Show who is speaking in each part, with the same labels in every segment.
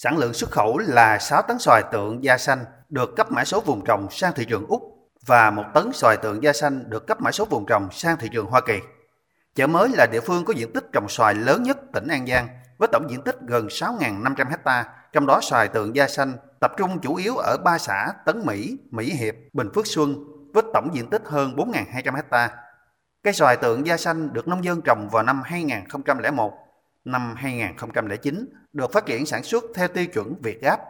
Speaker 1: Sản lượng xuất khẩu là 6 tấn xoài tượng da xanh được cấp mã số vùng trồng sang thị trường Úc và một tấn xoài tượng da xanh được cấp mã số vùng trồng sang thị trường Hoa Kỳ. Chợ mới là địa phương có diện tích trồng xoài lớn nhất tỉnh An Giang với tổng diện tích gần 6.500 hecta, trong đó xoài tượng da xanh tập trung chủ yếu ở ba xã Tấn Mỹ, Mỹ Hiệp, Bình Phước Xuân với tổng diện tích hơn 4.200 hecta. Cây xoài tượng da xanh được nông dân trồng vào năm 2001. Năm 2009 được phát triển sản xuất theo tiêu chuẩn Việt Gáp.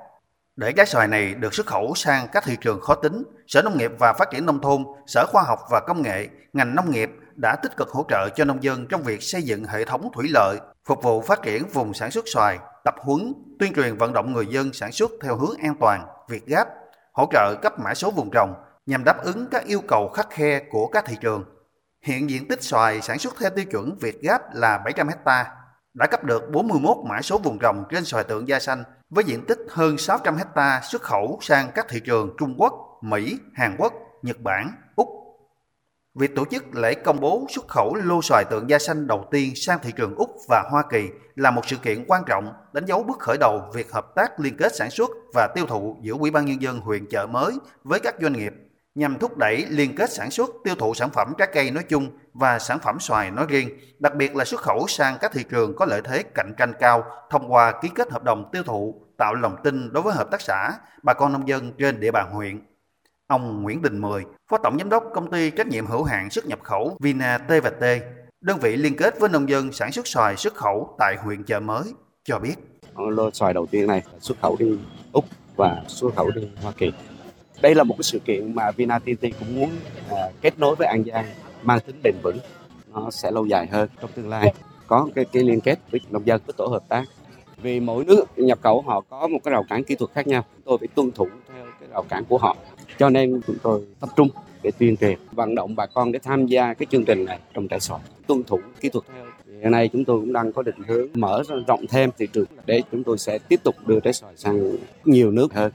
Speaker 1: Để trái xoài này được xuất khẩu sang các thị trường khó tính, Sở Nông nghiệp và Phát triển Nông thôn, Sở Khoa học và Công nghệ, ngành nông nghiệp đã tích cực hỗ trợ cho nông dân trong việc xây dựng hệ thống thủy lợi, phục vụ phát triển vùng sản xuất xoài, tập huấn, tuyên truyền vận động người dân sản xuất theo hướng an toàn, Việt Gáp, hỗ trợ cấp mã số vùng trồng nhằm đáp ứng các yêu cầu khắc khe của các thị trường. Hiện diện tích xoài sản xuất theo tiêu chuẩn Việt Gáp là 700 hectare, đã cấp được 41 mã số vùng trồng trên xoài tượng da xanh với diện tích hơn 600 hecta xuất khẩu sang các thị trường Trung Quốc, Mỹ, Hàn Quốc, Nhật Bản, Úc. Việc tổ chức lễ công bố xuất khẩu lô xoài tượng da xanh đầu tiên sang thị trường Úc và Hoa Kỳ là một sự kiện quan trọng đánh dấu bước khởi đầu việc hợp tác liên kết sản xuất và tiêu thụ giữa Ủy ban Nhân dân huyện chợ mới với các doanh nghiệp nhằm thúc đẩy liên kết sản xuất tiêu thụ sản phẩm trái cây nói chung và sản phẩm xoài nói riêng, đặc biệt là xuất khẩu sang các thị trường có lợi thế cạnh tranh cao thông qua ký kết hợp đồng tiêu thụ, tạo lòng tin đối với hợp tác xã, bà con nông dân trên địa bàn huyện. Ông Nguyễn Đình Mười, Phó Tổng Giám đốc Công ty trách nhiệm hữu hạn xuất nhập khẩu Vina T&T, đơn vị liên kết với nông dân sản xuất xoài xuất khẩu tại huyện chợ mới, cho biết.
Speaker 2: Lô xoài đầu tiên này xuất khẩu đi Úc và xuất khẩu đi Hoa Kỳ đây là một cái sự kiện mà VinaTT cũng muốn uh, kết nối với An Giang mang tính bền vững. Nó sẽ lâu dài hơn trong tương lai. Có cái, cái liên kết với nông dân với tổ hợp tác. Vì mỗi nước nhập khẩu họ có một cái rào cản kỹ thuật khác nhau. Tôi phải tuân thủ theo cái rào cản của họ. Cho nên chúng tôi tập trung để tuyên truyền vận động bà con để tham gia cái chương trình này trong trại sỏi tuân thủ kỹ thuật theo. Hiện nay chúng tôi cũng đang có định hướng mở rộng thêm thị trường để chúng tôi sẽ tiếp tục đưa trái xoài sang nhiều nước hơn.